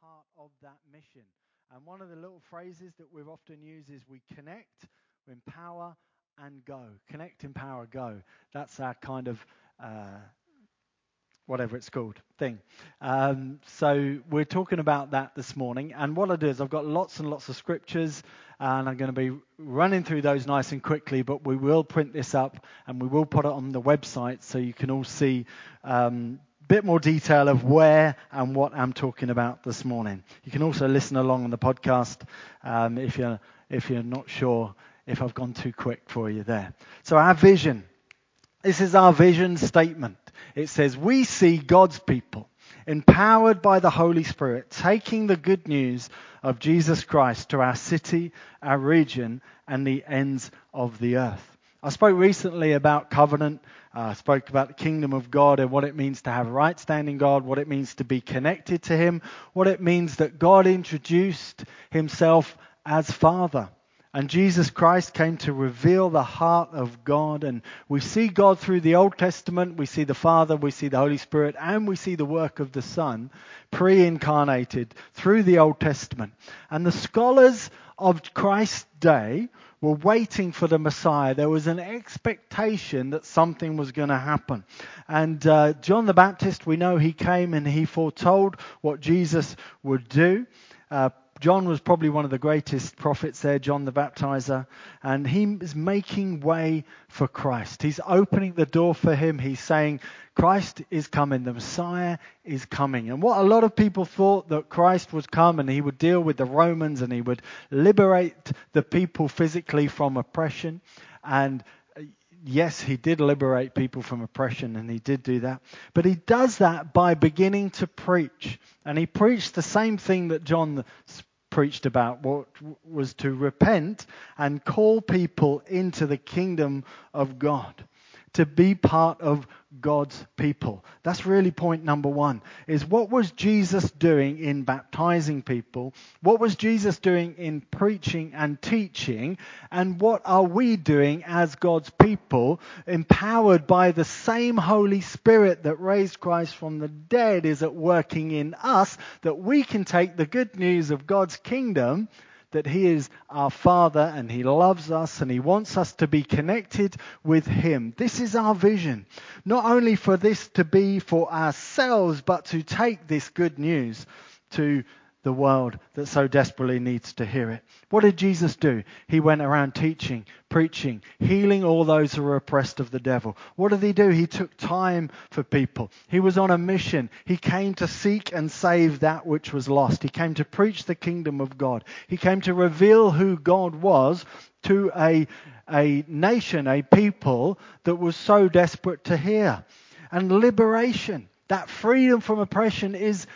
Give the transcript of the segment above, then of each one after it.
part of that mission. And one of the little phrases that we've often used is we connect, we empower, and go. Connect, empower, go. That's our kind of uh, whatever it's called thing. Um, so we're talking about that this morning. And what I do is I've got lots and lots of scriptures, and I'm going to be running through those nice and quickly. But we will print this up and we will put it on the website so you can all see. Um, bit more detail of where and what I'm talking about this morning. You can also listen along on the podcast um, if you're if you're not sure if I've gone too quick for you there. So our vision. This is our vision statement. It says we see God's people empowered by the Holy Spirit, taking the good news of Jesus Christ to our city, our region, and the ends of the earth. I spoke recently about covenant. Uh, spoke about the kingdom of God and what it means to have right standing God, what it means to be connected to Him, what it means that God introduced Himself as Father. And Jesus Christ came to reveal the heart of God. And we see God through the Old Testament. We see the Father, we see the Holy Spirit, and we see the work of the Son pre incarnated through the Old Testament. And the scholars of Christ's day were waiting for the Messiah. There was an expectation that something was going to happen. And uh, John the Baptist, we know he came and he foretold what Jesus would do. Uh, John was probably one of the greatest prophets there, John the Baptizer, and he is making way for Christ. He's opening the door for him. He's saying, Christ is coming, the Messiah is coming. And what a lot of people thought that Christ would come and he would deal with the Romans and he would liberate the people physically from oppression. And uh, yes, he did liberate people from oppression and he did do that. But he does that by beginning to preach. And he preached the same thing that John preached about, what was to repent and call people into the kingdom of God to be part of God's people. That's really point number one. Is what was Jesus doing in baptizing people? What was Jesus doing in preaching and teaching? And what are we doing as God's people, empowered by the same Holy Spirit that raised Christ from the dead is at working in us, that we can take the good news of God's kingdom that He is our Father and He loves us and He wants us to be connected with Him. This is our vision. Not only for this to be for ourselves, but to take this good news to the world that so desperately needs to hear it. What did Jesus do? He went around teaching, preaching, healing all those who were oppressed of the devil. What did he do? He took time for people. He was on a mission. He came to seek and save that which was lost. He came to preach the kingdom of God. He came to reveal who God was to a, a nation, a people that was so desperate to hear. And liberation, that freedom from oppression is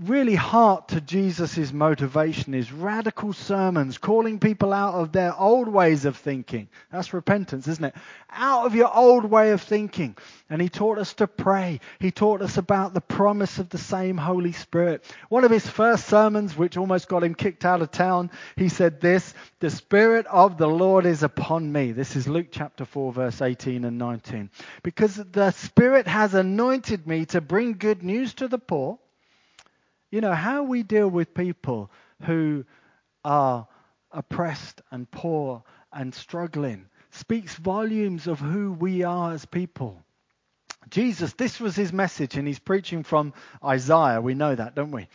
really heart to Jesus' motivation is radical sermons, calling people out of their old ways of thinking. That's repentance, isn't it? Out of your old way of thinking. And he taught us to pray. He taught us about the promise of the same Holy Spirit. One of his first sermons, which almost got him kicked out of town, he said this The Spirit of the Lord is upon me. This is Luke chapter 4, verse 18 and 19. Because the Spirit has anointed me to bring good news to the poor you know, how we deal with people who are oppressed and poor and struggling speaks volumes of who we are as people. Jesus, this was his message, and he's preaching from Isaiah. We know that, don't we?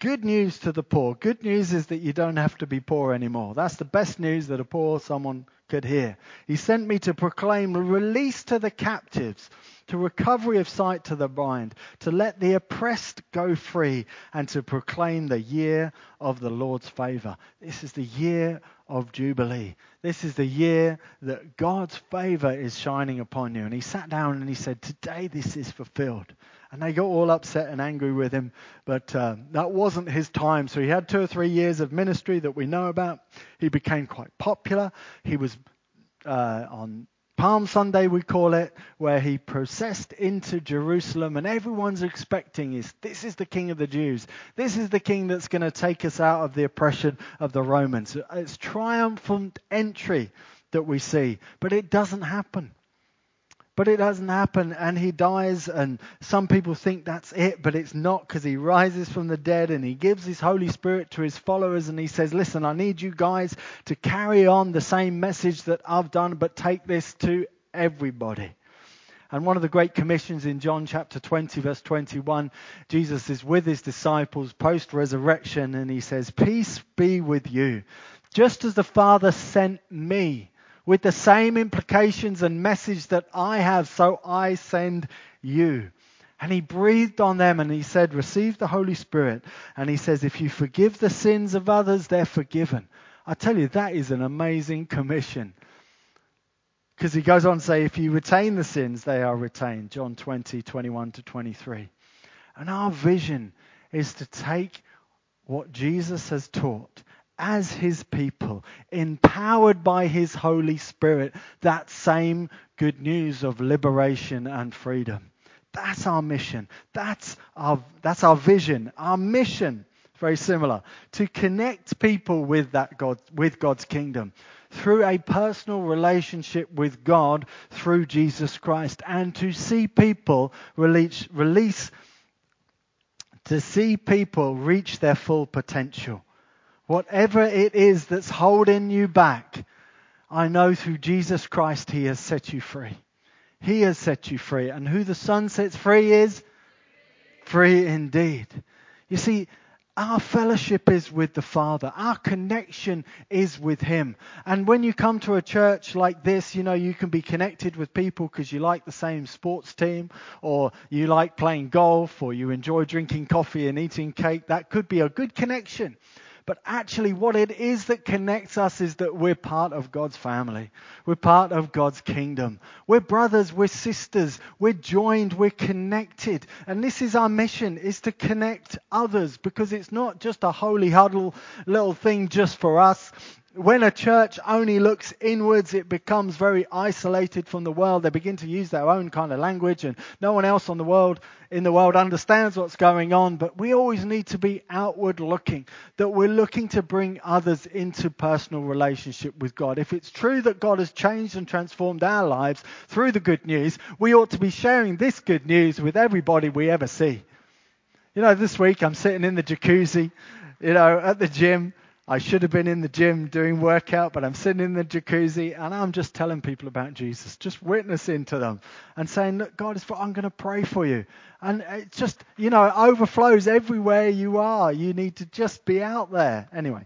Good news to the poor. Good news is that you don't have to be poor anymore. That's the best news that a poor someone could hear. He sent me to proclaim release to the captives to recovery of sight to the blind, to let the oppressed go free, and to proclaim the year of the Lord's favor. This is the year of Jubilee. This is the year that God's favor is shining upon you. And he sat down and he said, Today this is fulfilled. And they got all upset and angry with him, but uh, that wasn't his time. So he had two or three years of ministry that we know about. He became quite popular. He was uh, on Palm Sunday, we call it, where he processed into Jerusalem, and everyone's expecting is this is the King of the Jews. This is the King that's going to take us out of the oppression of the Romans. It's triumphant entry that we see, but it doesn't happen. But it doesn't happen, and he dies, and some people think that's it, but it's not because he rises from the dead and he gives his Holy Spirit to his followers, and he says, Listen, I need you guys to carry on the same message that I've done, but take this to everybody. And one of the great commissions in John chapter 20, verse 21, Jesus is with his disciples post resurrection and he says, Peace be with you. Just as the Father sent me, with the same implications and message that I have, so I send you. And he breathed on them and he said, Receive the Holy Spirit. And he says, If you forgive the sins of others, they're forgiven. I tell you, that is an amazing commission. Because he goes on to say, if you retain the sins, they are retained. John 20, 21 to 23. And our vision is to take what Jesus has taught as his people, empowered by his Holy Spirit, that same good news of liberation and freedom. That's our mission. That's our, that's our vision. Our mission, very similar, to connect people with that God, with God's kingdom through a personal relationship with God through Jesus Christ and to see people release, release to see people reach their full potential. Whatever it is that's holding you back, I know through Jesus Christ He has set you free. He has set you free. And who the Son sets free is free indeed. You see, our fellowship is with the Father. Our connection is with Him. And when you come to a church like this, you know, you can be connected with people because you like the same sports team, or you like playing golf, or you enjoy drinking coffee and eating cake. That could be a good connection. But actually, what it is that connects us is that we're part of God's family. We're part of God's kingdom. We're brothers, we're sisters, we're joined, we're connected. And this is our mission, is to connect others because it's not just a holy huddle little thing just for us when a church only looks inwards, it becomes very isolated from the world. They begin to use their own kind of language, and no one else on the world in the world understands what's going on. But we always need to be outward looking, that we're looking to bring others into personal relationship with God. If it's true that God has changed and transformed our lives through the good news, we ought to be sharing this good news with everybody we ever see. You know, this week I'm sitting in the jacuzzi, you know, at the gym I should have been in the gym doing workout, but I'm sitting in the jacuzzi and I'm just telling people about Jesus, just witnessing to them and saying, Look, God is for, I'm going to pray for you. And it just, you know, overflows everywhere you are. You need to just be out there. Anyway,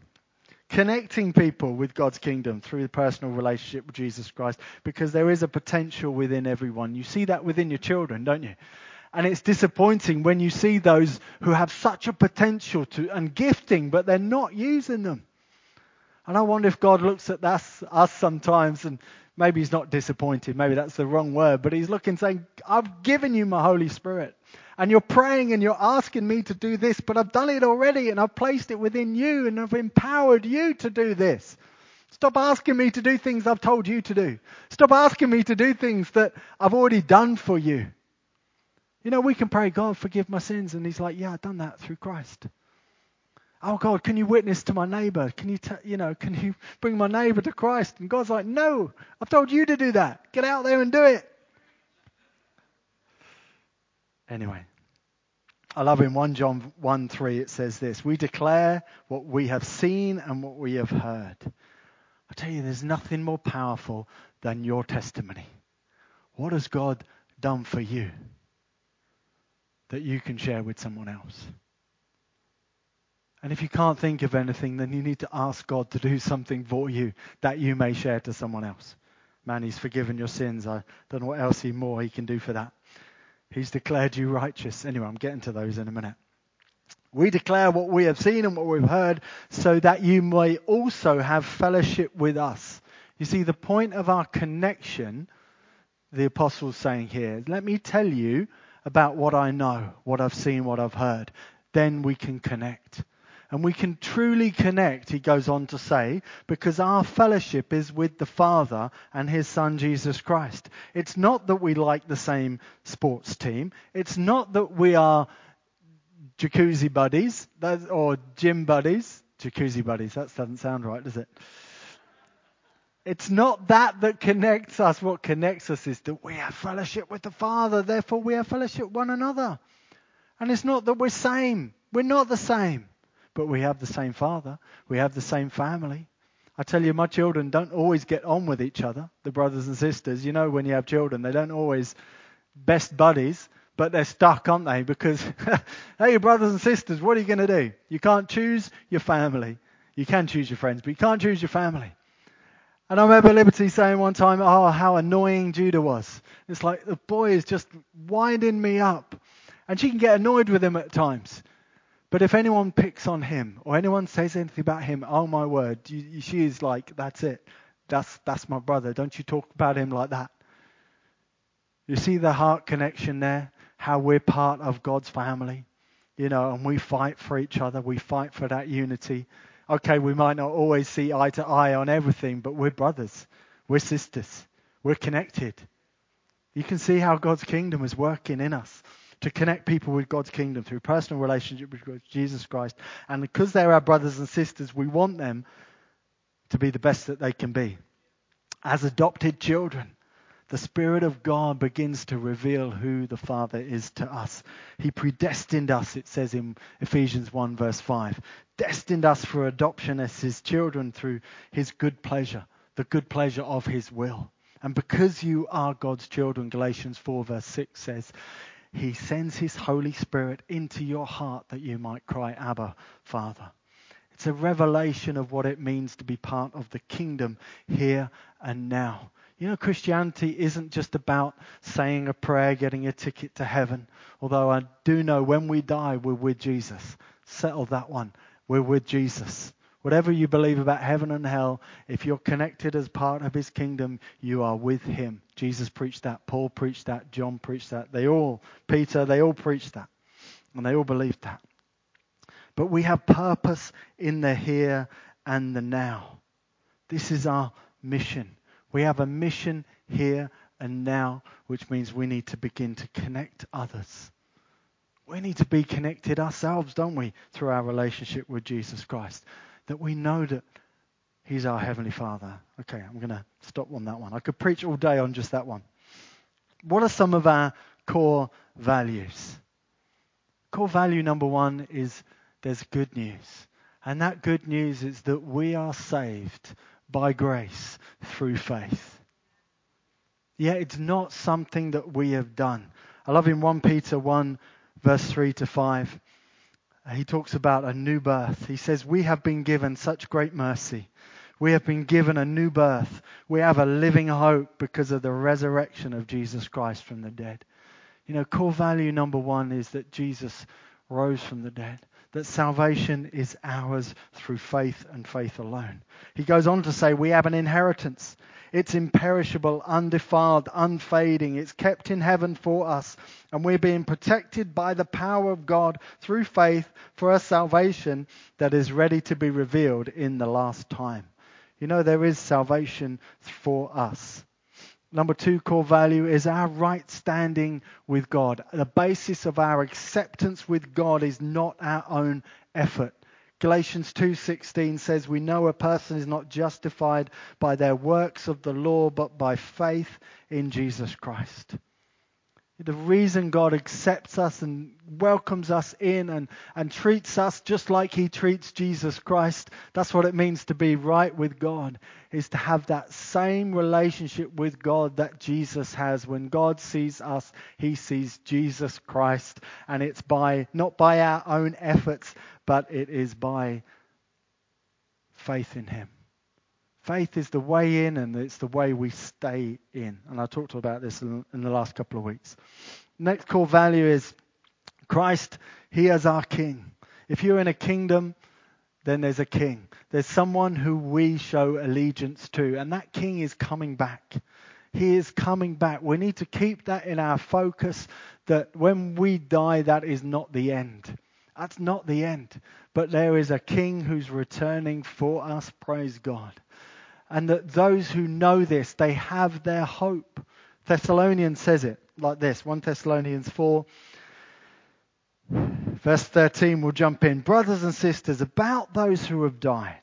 connecting people with God's kingdom through the personal relationship with Jesus Christ because there is a potential within everyone. You see that within your children, don't you? And it's disappointing when you see those who have such a potential to and gifting, but they're not using them. And I wonder if God looks at us, us sometimes and maybe he's not disappointed, maybe that's the wrong word, but he's looking saying, I've given you my Holy Spirit. And you're praying and you're asking me to do this, but I've done it already and I've placed it within you and I've empowered you to do this. Stop asking me to do things I've told you to do. Stop asking me to do things that I've already done for you. You know, we can pray, God, forgive my sins. And He's like, yeah, I've done that through Christ. Oh, God, can you witness to my neighbor? Can you, t- you know, can you bring my neighbor to Christ? And God's like, no, I've told you to do that. Get out there and do it. Anyway, I love in 1 John 1 3, it says this We declare what we have seen and what we have heard. I tell you, there's nothing more powerful than your testimony. What has God done for you? That you can share with someone else. And if you can't think of anything, then you need to ask God to do something for you that you may share to someone else. Man, He's forgiven your sins. I don't know what else he more He can do for that. He's declared you righteous. Anyway, I'm getting to those in a minute. We declare what we have seen and what we've heard so that you may also have fellowship with us. You see, the point of our connection, the apostle's saying here, let me tell you about what I know, what I've seen, what I've heard. Then we can connect. And we can truly connect, he goes on to say, because our fellowship is with the Father and his Son Jesus Christ. It's not that we like the same sports team. It's not that we are jacuzzi buddies or gym buddies. Jacuzzi buddies, that doesn't sound right, does it? It's not that that connects us. What connects us is that we have fellowship with the Father, therefore we have fellowship one another. And it's not that we're same. We're not the same. But we have the same Father. We have the same family. I tell you, my children don't always get on with each other, the brothers and sisters. You know, when you have children, they don't always best buddies, but they're stuck, aren't they? Because, hey, brothers and sisters, what are you going to do? You can't choose your family. You can choose your friends, but you can't choose your family. And I remember Liberty saying one time, oh, how annoying Judah was. It's like the boy is just winding me up. And she can get annoyed with him at times. But if anyone picks on him or anyone says anything about him, oh my word, she is like, that's it. That's, that's my brother. Don't you talk about him like that. You see the heart connection there? How we're part of God's family, you know, and we fight for each other. We fight for that unity. Okay, we might not always see eye to eye on everything, but we're brothers. We're sisters. We're connected. You can see how God's kingdom is working in us to connect people with God's kingdom through personal relationship with Jesus Christ. And because they're our brothers and sisters, we want them to be the best that they can be. As adopted children, the Spirit of God begins to reveal who the Father is to us. He predestined us, it says in Ephesians 1, verse 5. Destined us for adoption as His children through His good pleasure, the good pleasure of His will. And because you are God's children, Galatians 4, verse 6 says, He sends His Holy Spirit into your heart that you might cry, Abba, Father. It's a revelation of what it means to be part of the kingdom here and now. You know, Christianity isn't just about saying a prayer, getting a ticket to heaven. Although I do know when we die, we're with Jesus. Settle that one. We're with Jesus. Whatever you believe about heaven and hell, if you're connected as part of his kingdom, you are with him. Jesus preached that. Paul preached that. John preached that. They all, Peter, they all preached that. And they all believed that. But we have purpose in the here and the now. This is our mission. We have a mission here and now, which means we need to begin to connect others. We need to be connected ourselves, don't we, through our relationship with Jesus Christ? That we know that He's our Heavenly Father. Okay, I'm going to stop on that one. I could preach all day on just that one. What are some of our core values? Core value number one is there's good news. And that good news is that we are saved by grace through faith. Yeah, it's not something that we have done. I love in 1 Peter 1, verse 3 to 5. He talks about a new birth. He says, We have been given such great mercy. We have been given a new birth. We have a living hope because of the resurrection of Jesus Christ from the dead. You know, core value number one is that Jesus rose from the dead that salvation is ours through faith and faith alone. He goes on to say, We have an inheritance. It's imperishable, undefiled, unfading. It's kept in heaven for us. And we're being protected by the power of God through faith for a salvation that is ready to be revealed in the last time. You know, there is salvation for us. Number two core value is our right standing with God. The basis of our acceptance with God is not our own effort. Galatians 2:16 says we know a person is not justified by their works of the law but by faith in Jesus Christ. The reason God accepts us and welcomes us in and, and treats us just like He treats Jesus Christ, that's what it means to be right with God, is to have that same relationship with God that Jesus has. When God sees us, He sees Jesus Christ. And it's by, not by our own efforts, but it is by faith in Him. Faith is the way in and it's the way we stay in. And I talked about this in, the last couple of weeks. Next core value is Christ, He is our King. If you're in a kingdom, then there's a king. There's someone who we show allegiance to, and that king is coming back. He is coming back. We need to keep that in our focus that when we die, that is not the end. That's not the end. But there is a king who's returning for us, praise God and that those who know this, they have their hope. Thessalonians says it like this 1 Thessalonians 4, verse 13, we'll jump in. Brothers and sisters, about those who have died,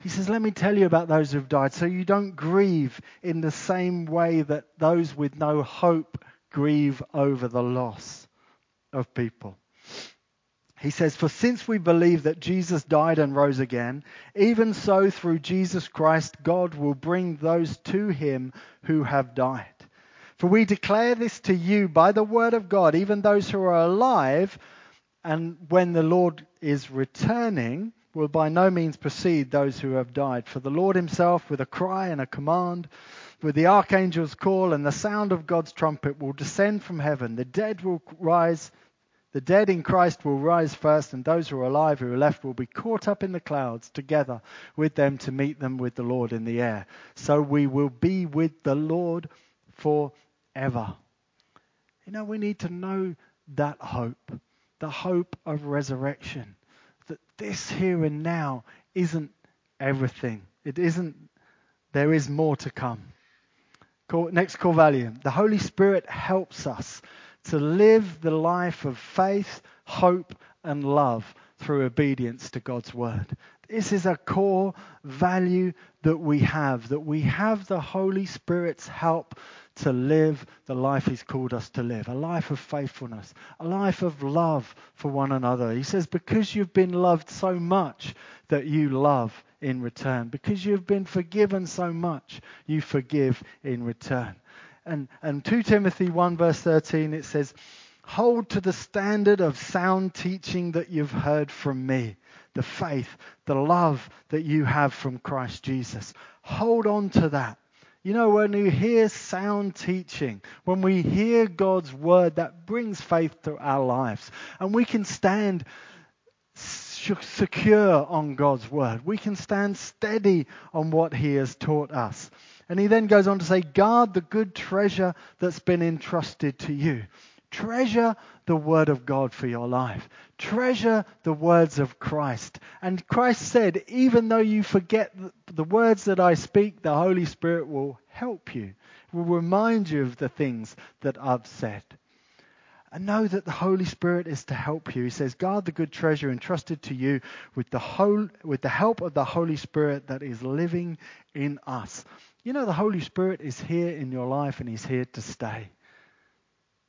He says, Let me tell you about those who've died, so you don't grieve in the same way that those with no hope grieve over the loss of people. He says, For since we believe that Jesus died and rose again, even so through Jesus Christ, God will bring those to him who have died. For we declare this to you by the word of God, even those who are alive, and when the Lord is returning, will by no means precede those who have died. For the Lord himself, with a cry and a command, with the archangel's call and the sound of God's trumpet, will descend from heaven. The dead will rise. The dead in Christ will rise first, and those who are alive who are left will be caught up in the clouds together with them to meet them with the Lord in the air. So we will be with the Lord forever. You know, we need to know that hope, the hope of resurrection that this here and now isn't everything. It isn't, there is more to come. Next core value the Holy Spirit helps us to live the life of faith, hope, and love through obedience to God's word. This is a core value that we have, that we have the Holy Spirit's help to live the life He's called us to live a life of faithfulness, a life of love for one another. He says, Because you've been loved so much that you love in return, because you've been forgiven so much, you forgive in return. And, and 2 Timothy 1, verse 13, it says, Hold to the standard of sound teaching that you've heard from me, the faith, the love that you have from Christ Jesus. Hold on to that. You know, when we hear sound teaching, when we hear God's word, that brings faith to our lives. And we can stand secure on God's word. We can stand steady on what He has taught us. And He then goes on to say, Guard the good treasure that's been entrusted to you. Treasure the word of God for your life. Treasure the words of Christ. And Christ said, even though you forget the words that I speak, the Holy Spirit will help you, will remind you of the things that I've said. And know that the Holy Spirit is to help you. He says, guard the good treasure entrusted to you with the, whole, with the help of the Holy Spirit that is living in us. You know, the Holy Spirit is here in your life and He's here to stay.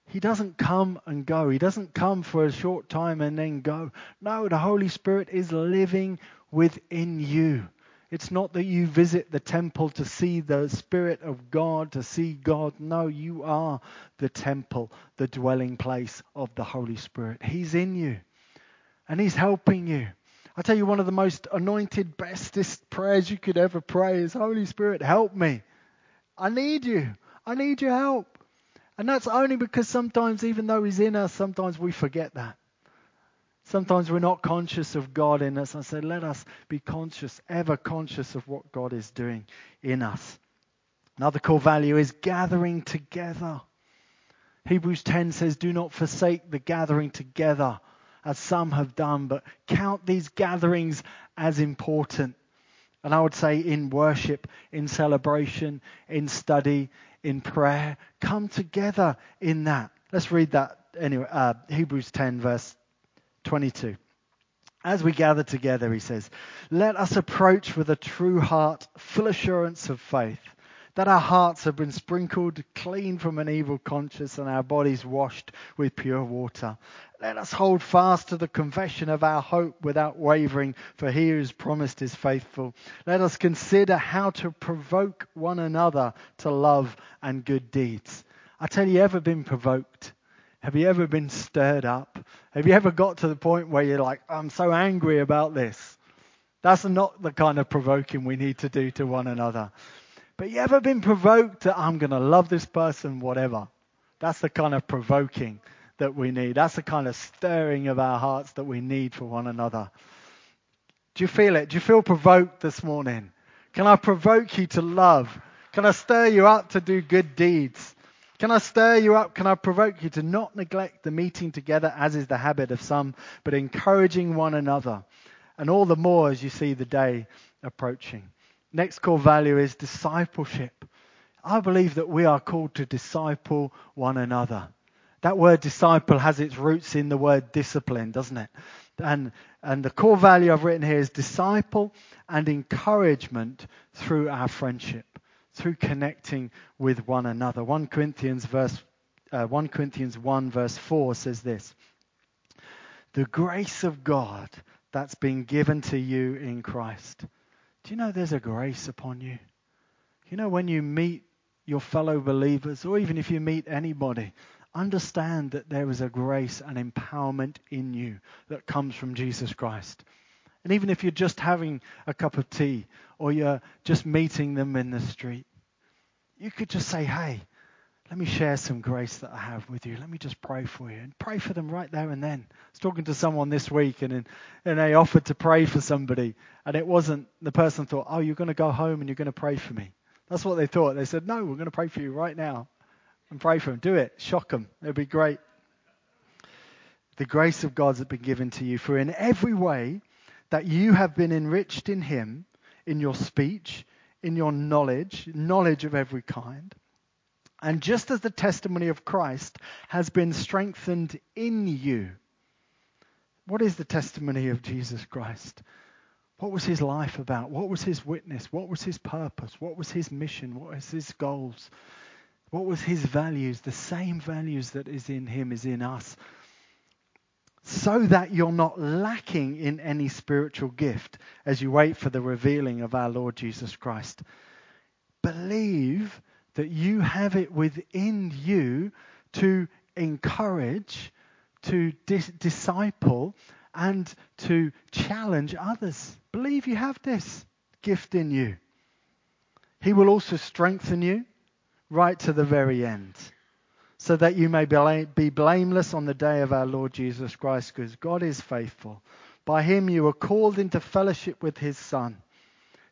He doesn't come and go. He doesn't come for a short time and then go. No, the Holy Spirit is living within you. It's not that you visit the temple to see the Spirit of God, to see God. No, you are the temple, the dwelling place of the Holy Spirit. He's in you and He's helping you. I tell you, one of the most anointed, bestest prayers you could ever pray is Holy Spirit, help me. I need you. I need your help. And that's only because sometimes, even though He's in us, sometimes we forget that. Sometimes we're not conscious of God in us. I said, let us be conscious, ever conscious of what God is doing in us. Another core value is gathering together. Hebrews 10 says, Do not forsake the gathering together, as some have done, but count these gatherings as important. And I would say in worship, in celebration, in study, in prayer. Come together in that. Let's read that anyway. Uh, Hebrews 10, verse 22. As we gather together, he says, let us approach with a true heart, full assurance of faith, that our hearts have been sprinkled clean from an evil conscience and our bodies washed with pure water. Let us hold fast to the confession of our hope without wavering, for he who has promised is faithful. Let us consider how to provoke one another to love and good deeds. I tell you, ever been provoked? Have you ever been stirred up? Have you ever got to the point where you're like, I'm so angry about this? That's not the kind of provoking we need to do to one another. But you ever been provoked that I'm going to love this person, whatever? That's the kind of provoking that we need. That's the kind of stirring of our hearts that we need for one another. Do you feel it? Do you feel provoked this morning? Can I provoke you to love? Can I stir you up to do good deeds? Can I stir you up? Can I provoke you to not neglect the meeting together as is the habit of some, but encouraging one another? And all the more as you see the day approaching. Next core value is discipleship. I believe that we are called to disciple one another. That word disciple has its roots in the word discipline, doesn't it? And, and the core value I've written here is disciple and encouragement through our friendship, through connecting with one another. 1 Corinthians verse uh, 1 Corinthians 1 verse 4 says this. The grace of God that's been given to you in Christ. Do you know there's a grace upon you? You know when you meet your fellow believers or even if you meet anybody understand that there is a grace and empowerment in you that comes from Jesus Christ. And even if you're just having a cup of tea or you're just meeting them in the street, you could just say, Hey, let me share some grace that I have with you. Let me just pray for you. And pray for them right there and then. I was talking to someone this week and, and they offered to pray for somebody. And it wasn't, the person thought, Oh, you're going to go home and you're going to pray for me. That's what they thought. They said, No, we're going to pray for you right now and pray for them. Do it. Shock them. It'll be great. The grace of God has been given to you, for in every way that you have been enriched in Him, in your speech, in your knowledge, knowledge of every kind. And just as the testimony of Christ has been strengthened in you. What is the testimony of Jesus Christ? What was his life about? What was his witness? What was his purpose? What was his mission? What was his goals? What was his values? The same values that is in him is in us. So that you're not lacking in any spiritual gift as you wait for the revealing of our Lord Jesus Christ. Believe that you have it within you to encourage, to dis- disciple, and to challenge others. Believe you have this gift in you. He will also strengthen you right to the very end, so that you may be blameless on the day of our Lord Jesus Christ, because God is faithful. By him you are called into fellowship with his Son,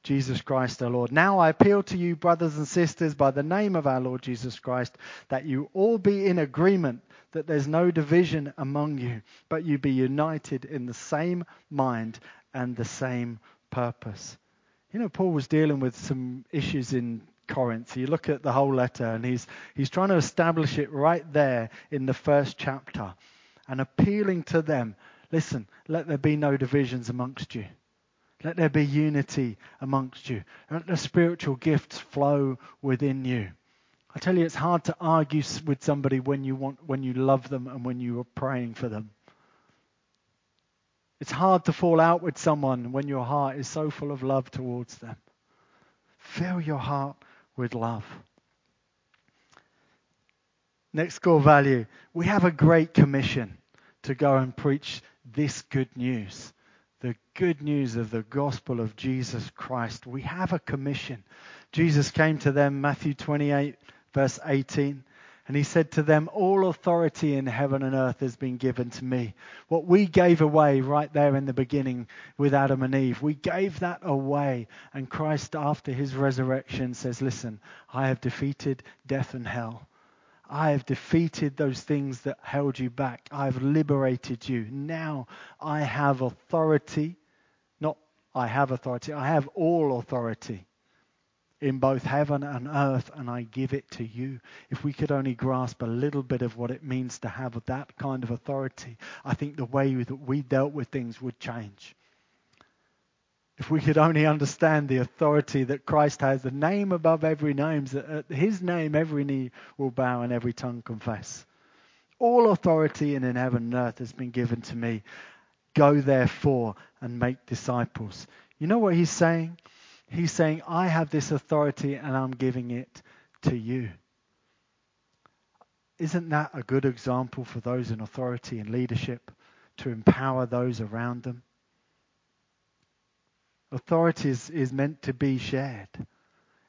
Jesus Christ our Lord. Now I appeal to you, brothers and sisters, by the name of our Lord Jesus Christ, that you all be in agreement, that there's no division among you, but you be united in the same mind and the same purpose. You know, Paul was dealing with some issues in Corinth. You look at the whole letter, and he's, he's trying to establish it right there in the first chapter and appealing to them listen, let there be no divisions amongst you. Let there be unity amongst you. Let the spiritual gifts flow within you. I tell you, it's hard to argue with somebody when you want, when you love them and when you are praying for them. It's hard to fall out with someone when your heart is so full of love towards them. Fill your heart with love. Next core value we have a great commission to go and preach this good news. The good news of the gospel of Jesus Christ. We have a commission. Jesus came to them, Matthew 28, verse 18. And he said to them, All authority in heaven and earth has been given to me. What we gave away right there in the beginning with Adam and Eve, we gave that away. And Christ, after his resurrection, says, Listen, I have defeated death and hell. I have defeated those things that held you back. I have liberated you. Now I have authority. Not I have authority, I have all authority in both heaven and earth, and I give it to you. If we could only grasp a little bit of what it means to have that kind of authority, I think the way that we dealt with things would change. If we could only understand the authority that Christ has, the name above every name, that at his name every knee will bow and every tongue confess. All authority in heaven and earth has been given to me. Go therefore and make disciples. You know what he's saying? He's saying, I have this authority and I'm giving it to you. Isn't that a good example for those in authority and leadership to empower those around them? Authority is, is meant to be shared.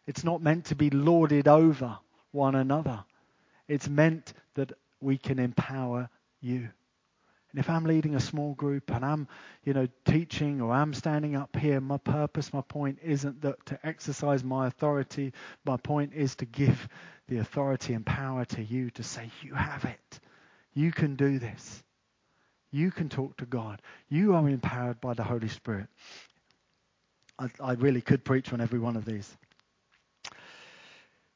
It's not meant to be lorded over one another. It's meant that we can empower you. And if I'm leading a small group and I'm, you know, teaching or I'm standing up here, my purpose, my point isn't that to exercise my authority. My point is to give the authority and power to you to say, you have it. You can do this. You can talk to God. You are empowered by the Holy Spirit. I, I really could preach on every one of these.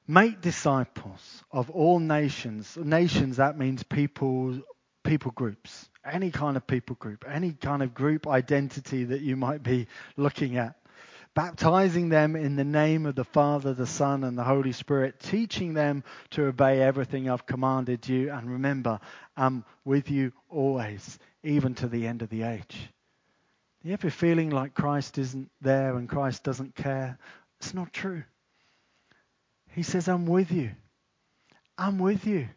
Make disciples of all nations. Nations, that means people, people groups, any kind of people group, any kind of group identity that you might be looking at. Baptizing them in the name of the Father, the Son, and the Holy Spirit, teaching them to obey everything I've commanded you. And remember, I'm with you always, even to the end of the age. You ever feeling like Christ isn't there and Christ doesn't care? It's not true. He says, I'm with you. I'm with you.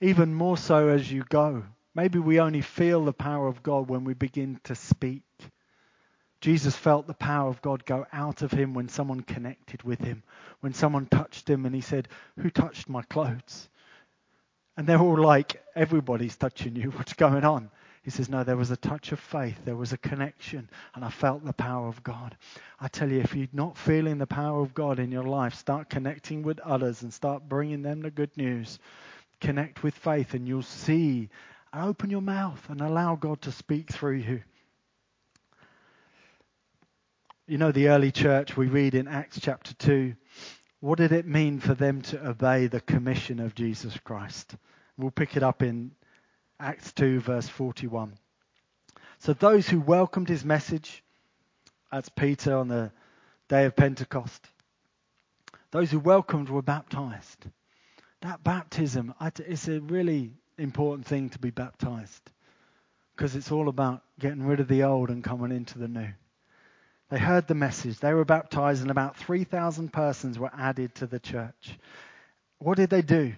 Even more so as you go. Maybe we only feel the power of God when we begin to speak. Jesus felt the power of God go out of him when someone connected with him, when someone touched him and he said, Who touched my clothes? And they're all like, Everybody's touching you. What's going on? He says, No, there was a touch of faith, there was a connection, and I felt the power of God. I tell you, if you're not feeling the power of God in your life, start connecting with others and start bringing them the good news. Connect with faith, and you'll see. Open your mouth and allow God to speak through you. You know, the early church, we read in Acts chapter 2, what did it mean for them to obey the commission of Jesus Christ? We'll pick it up in Acts 2, verse 41. So those who welcomed his message, that's Peter on the day of Pentecost, those who welcomed were baptized. That baptism, it's a really important thing to be baptized because it's all about getting rid of the old and coming into the new. They heard the message. They were baptized, and about 3,000 persons were added to the church. What did they do?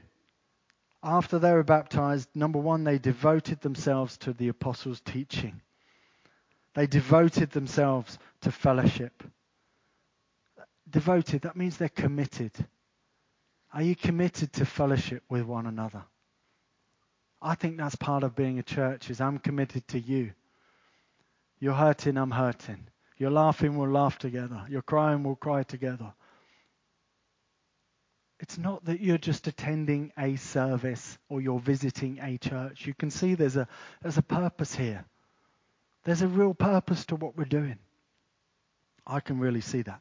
After they were baptized, number one, they devoted themselves to the apostles' teaching. They devoted themselves to fellowship. Devoted, that means they're committed. Are you committed to fellowship with one another? I think that's part of being a church is I'm committed to you. You're hurting, I'm hurting. You're laughing, we'll laugh together. You're crying, we'll cry together. It's not that you're just attending a service or you're visiting a church. You can see there's a, there's a purpose here. There's a real purpose to what we're doing. I can really see that.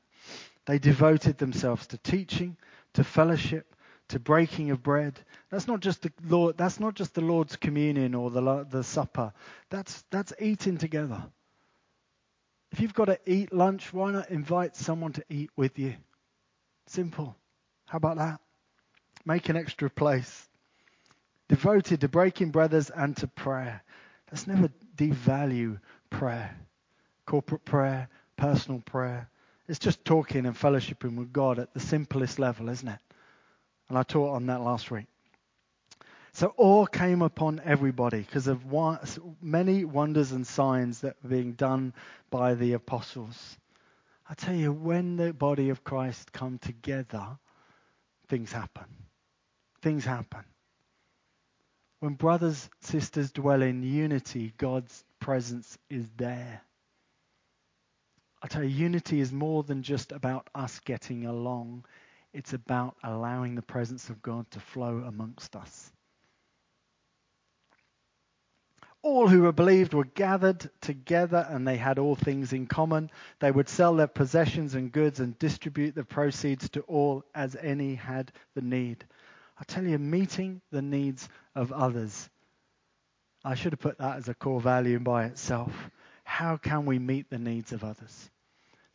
They devoted themselves to teaching, to fellowship, to breaking of bread. That's not just the Lord. That's not just the Lord's communion or the the supper. That's that's eating together. If you've got to eat lunch, why not invite someone to eat with you? Simple. How about that? Make an extra place. Devoted to breaking brothers and to prayer. Let's never devalue prayer. Corporate prayer, personal prayer. It's just talking and fellowshipping with God at the simplest level, isn't it? And I taught on that last week. So awe came upon everybody because of many wonders and signs that were being done by the apostles. I tell you, when the body of Christ come together, things happen. Things happen. When brothers, sisters dwell in unity, God's presence is there. I tell you, unity is more than just about us getting along. It's about allowing the presence of God to flow amongst us. All who were believed were gathered together and they had all things in common. They would sell their possessions and goods and distribute the proceeds to all as any had the need. I tell you, meeting the needs of others. I should have put that as a core value by itself. How can we meet the needs of others?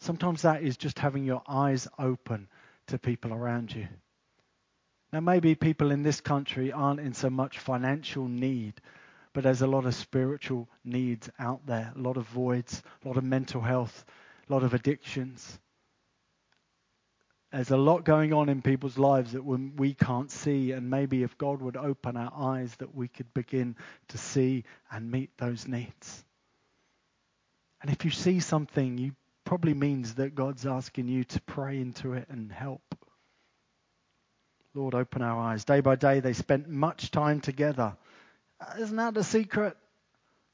Sometimes that is just having your eyes open to people around you. Now, maybe people in this country aren't in so much financial need but there's a lot of spiritual needs out there, a lot of voids, a lot of mental health, a lot of addictions. There's a lot going on in people's lives that we can't see, and maybe if God would open our eyes, that we could begin to see and meet those needs. And if you see something, you probably means that God's asking you to pray into it and help. Lord, open our eyes. Day by day, they spent much time together isn't that the secret?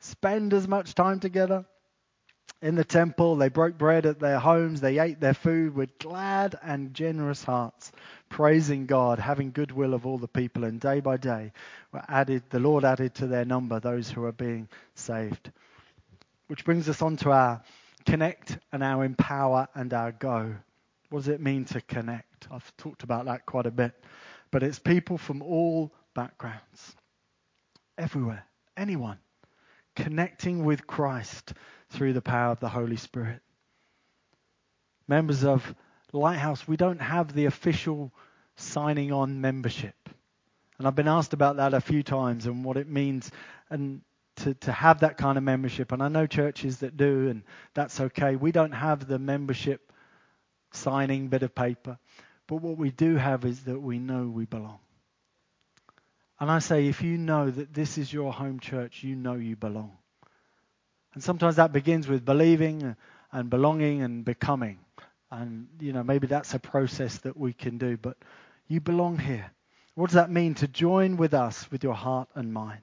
Spend as much time together in the temple. They broke bread at their homes. They ate their food with glad and generous hearts, praising God, having goodwill of all the people. And day by day, added, the Lord added to their number those who are being saved. Which brings us on to our connect and our empower and our go. What does it mean to? Connect. I've talked about that quite a bit. But it's people from all backgrounds, everywhere, anyone, connecting with Christ through the power of the Holy Spirit. Members of Lighthouse, we don't have the official signing on membership. And I've been asked about that a few times and what it means and to, to have that kind of membership. And I know churches that do, and that's okay. We don't have the membership signing bit of paper. But what we do have is that we know we belong. And I say, if you know that this is your home church, you know you belong. And sometimes that begins with believing and belonging and becoming. And, you know, maybe that's a process that we can do. But you belong here. What does that mean? To join with us with your heart and mind.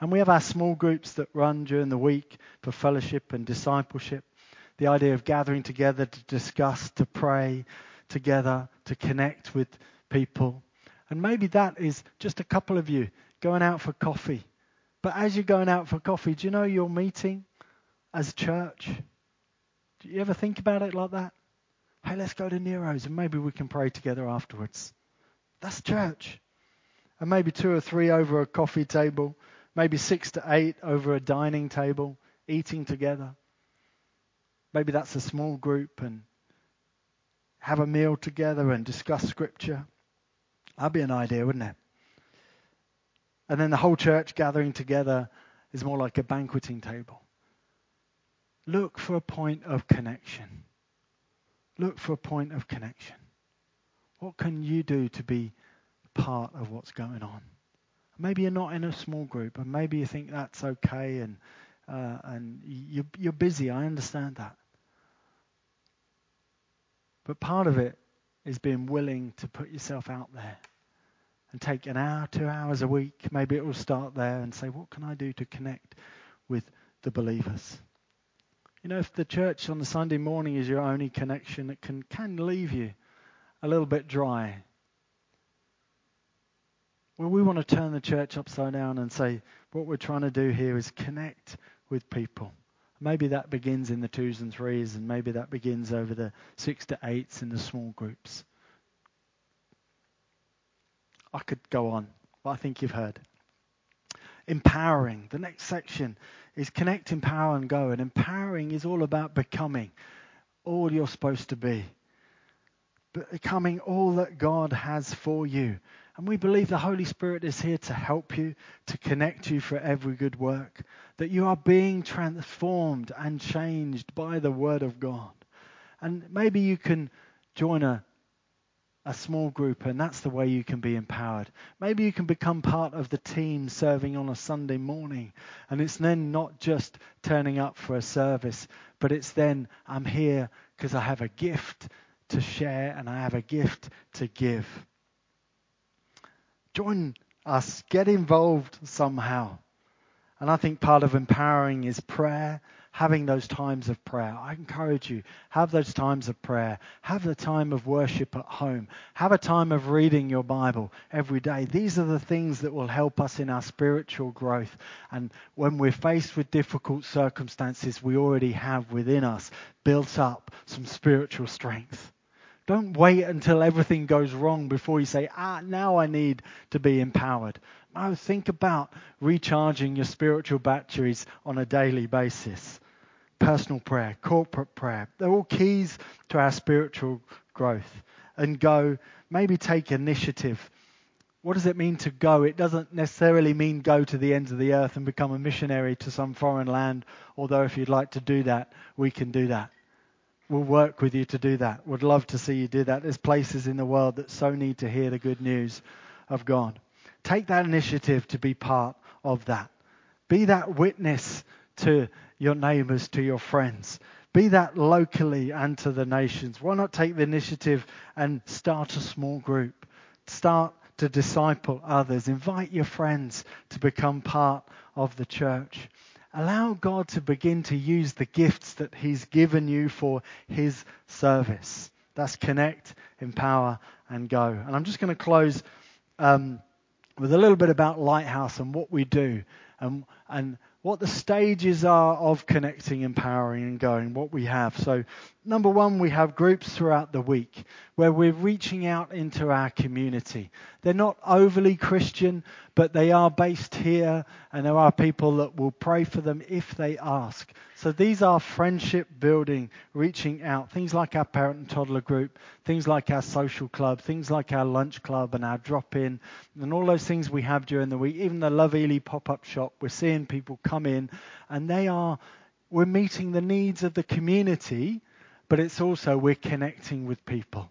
And we have our small groups that run during the week for fellowship and discipleship. The idea of gathering together to discuss, to pray together, to connect with people. And maybe that is just a couple of you going out for coffee. But as you're going out for coffee, do you know you're meeting as church? Do you ever think about it like that? Hey, let's go to Nero's and maybe we can pray together afterwards. That's church. And maybe two or three over a coffee table, maybe six to eight over a dining table, eating together. Maybe that's a small group and have a meal together and discuss scripture. That'd be an idea, wouldn't it? And then the whole church gathering together is more like a banqueting table. Look for a point of connection. Look for a point of connection. What can you do to be part of what's going on? Maybe you're not in a small group, and maybe you think that's okay, and uh, and you, you're busy. I understand that. But part of it is being willing to put yourself out there and take an hour, two hours a week. Maybe it will start there and say, what can I do to connect with the believers? You know, if the church on the Sunday morning is your only connection, it can, can leave you a little bit dry. Well, we want to turn the church upside down and say, what we're trying to do here is connect with people. Maybe that begins in the twos and threes, and maybe that begins over the six to eights in the small groups. I could go on, but I think you've heard. Empowering. The next section is connect, empower, and go. And empowering is all about becoming all you're supposed to be, becoming all that God has for you. And we believe the Holy Spirit is here to help you, to connect you for every good work, that you are being transformed and changed by the Word of God. And maybe you can join a, a small group, and that's the way you can be empowered. Maybe you can become part of the team serving on a Sunday morning, and it's then not just turning up for a service, but it's then I'm here because I have a gift to share and I have a gift to give join us, get involved somehow. And I think part of empowering is prayer, having those times of prayer. I encourage you, have those times of prayer. Have the time of worship at home. Have a time of reading your Bible every day. These are the things that will help us in our spiritual growth. And when we're faced with difficult circumstances, we already have within us built up some spiritual strength. Don't wait until everything goes wrong before you say, ah, now I need to be empowered. No, think about recharging your spiritual batteries on a daily basis. Personal prayer, corporate prayer, they're all keys to our spiritual growth. And go, maybe take initiative. What does it mean to go? It doesn't necessarily mean go to the ends of the earth and become a missionary to some foreign land, although if you'd like to do that, we can do that we'll work with you to do that. Would love to see you do that. There's places in the world that so need to hear the good news of God. Take that initiative to be part of that. Be that witness to your neighbors, to your friends. Be that locally and to the nations. Why not take the initiative and start a small group? Start to disciple others. Invite your friends to become part of the church. Allow God to begin to use the gifts that He's given you for His service. That's connect, empower, and go. And I'm just going to close um, with a little bit about Lighthouse and what we do and, and what the stages are of connecting, empowering, and going, what we have. So, number one, we have groups throughout the week where we're reaching out into our community. They're not overly Christian, but they are based here, and there are people that will pray for them if they ask. So, these are friendship building, reaching out. Things like our parent and toddler group, things like our social club, things like our lunch club and our drop in, and all those things we have during the week. Even the Love Ely pop up shop, we're seeing people come in, and they are, we're meeting the needs of the community, but it's also we're connecting with people.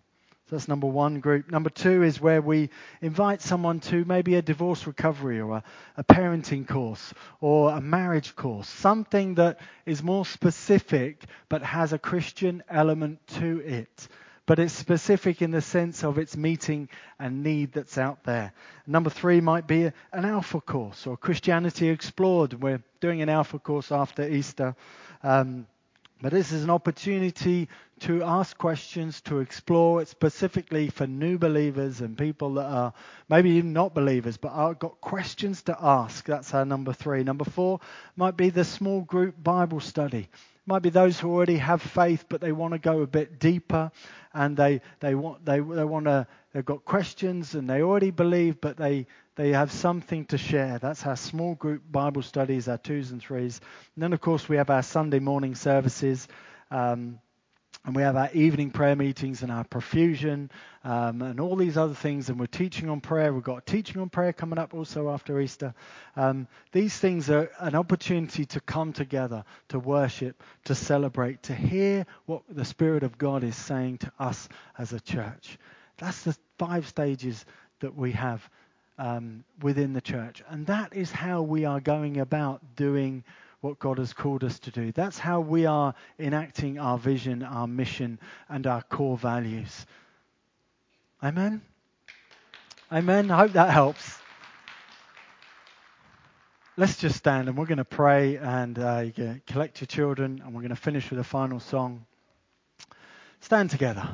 So that's number one group. Number two is where we invite someone to maybe a divorce recovery or a, a, parenting course or a marriage course, something that is more specific but has a Christian element to it. But it's specific in the sense of it's meeting a need that's out there. Number three might be an alpha course or Christianity Explored. We're doing an alpha course after Easter. Um, but this is an opportunity to ask questions, to explore it specifically for new believers and people that are maybe even not believers, but are got questions to ask. That's our number three. Number four might be the small group Bible study. Might be those who already have faith, but they want to go a bit deeper, and they they want they they want to they've got questions and they already believe, but they they have something to share. That's our small group Bible studies, our twos and threes. And then, of course, we have our Sunday morning services. Um, and we have our evening prayer meetings and our profusion um, and all these other things. And we're teaching on prayer. We've got teaching on prayer coming up also after Easter. Um, these things are an opportunity to come together, to worship, to celebrate, to hear what the Spirit of God is saying to us as a church. That's the five stages that we have um, within the church. And that is how we are going about doing what God has called us to do. That's how we are enacting our vision, our mission, and our core values. Amen? Amen. I hope that helps. Let's just stand and we're going to pray and uh, you collect your children and we're going to finish with a final song. Stand together.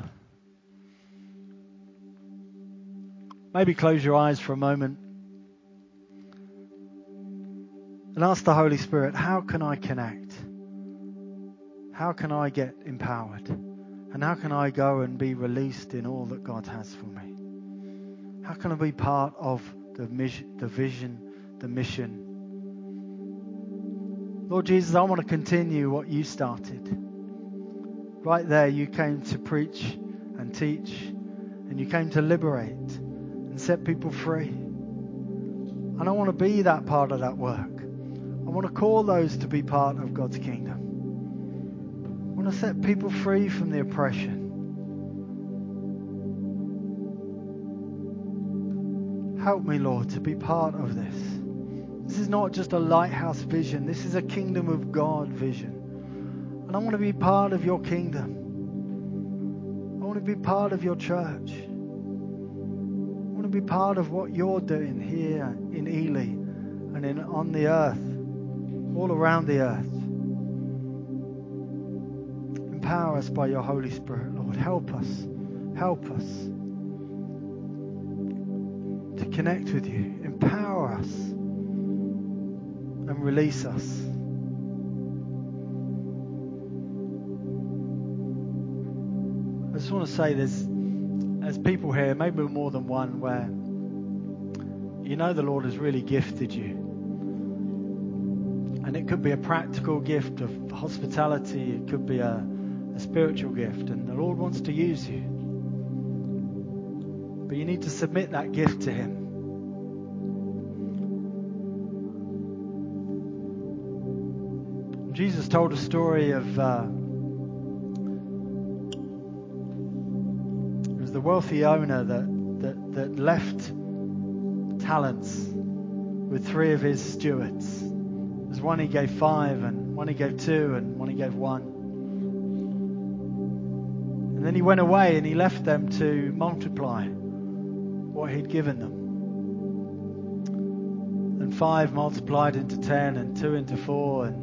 Maybe close your eyes for a moment and ask the Holy Spirit, how can I connect? How can I get empowered? And how can I go and be released in all that God has for me? How can I be part of the, mission, the vision, the mission? Lord Jesus, I want to continue what you started. Right there, you came to preach and teach, and you came to liberate and set people free. And I want to be that part of that work. I want to call those to be part of God's kingdom. I want to set people free from the oppression. Help me, Lord, to be part of this. This is not just a lighthouse vision, this is a kingdom of God vision. And I want to be part of your kingdom. I want to be part of your church I want to be part of what you're doing here in Ely and in, on the earth, all around the earth. Empower us by your Holy Spirit, Lord. Help us. Help us to connect with you. Empower us and release us. I just want to say there's as people here, maybe more than one, where you know the Lord has really gifted you. And it could be a practical gift of hospitality, it could be a, a spiritual gift, and the Lord wants to use you. But you need to submit that gift to Him. Jesus told a story of. Uh, the wealthy owner that, that, that left talents with three of his stewards. There's one he gave five, and one he gave two, and one he gave one. And then he went away and he left them to multiply what he'd given them. And five multiplied into ten, and two into four, and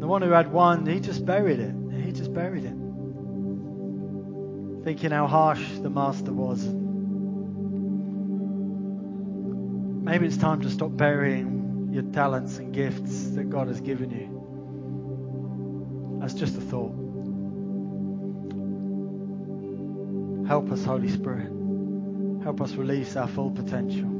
the one who had one, he just buried it. He just buried it thinking how harsh the master was. Maybe it's time to stop burying your talents and gifts that God has given you. That's just a thought. Help us, Holy Spirit. Help us release our full potential.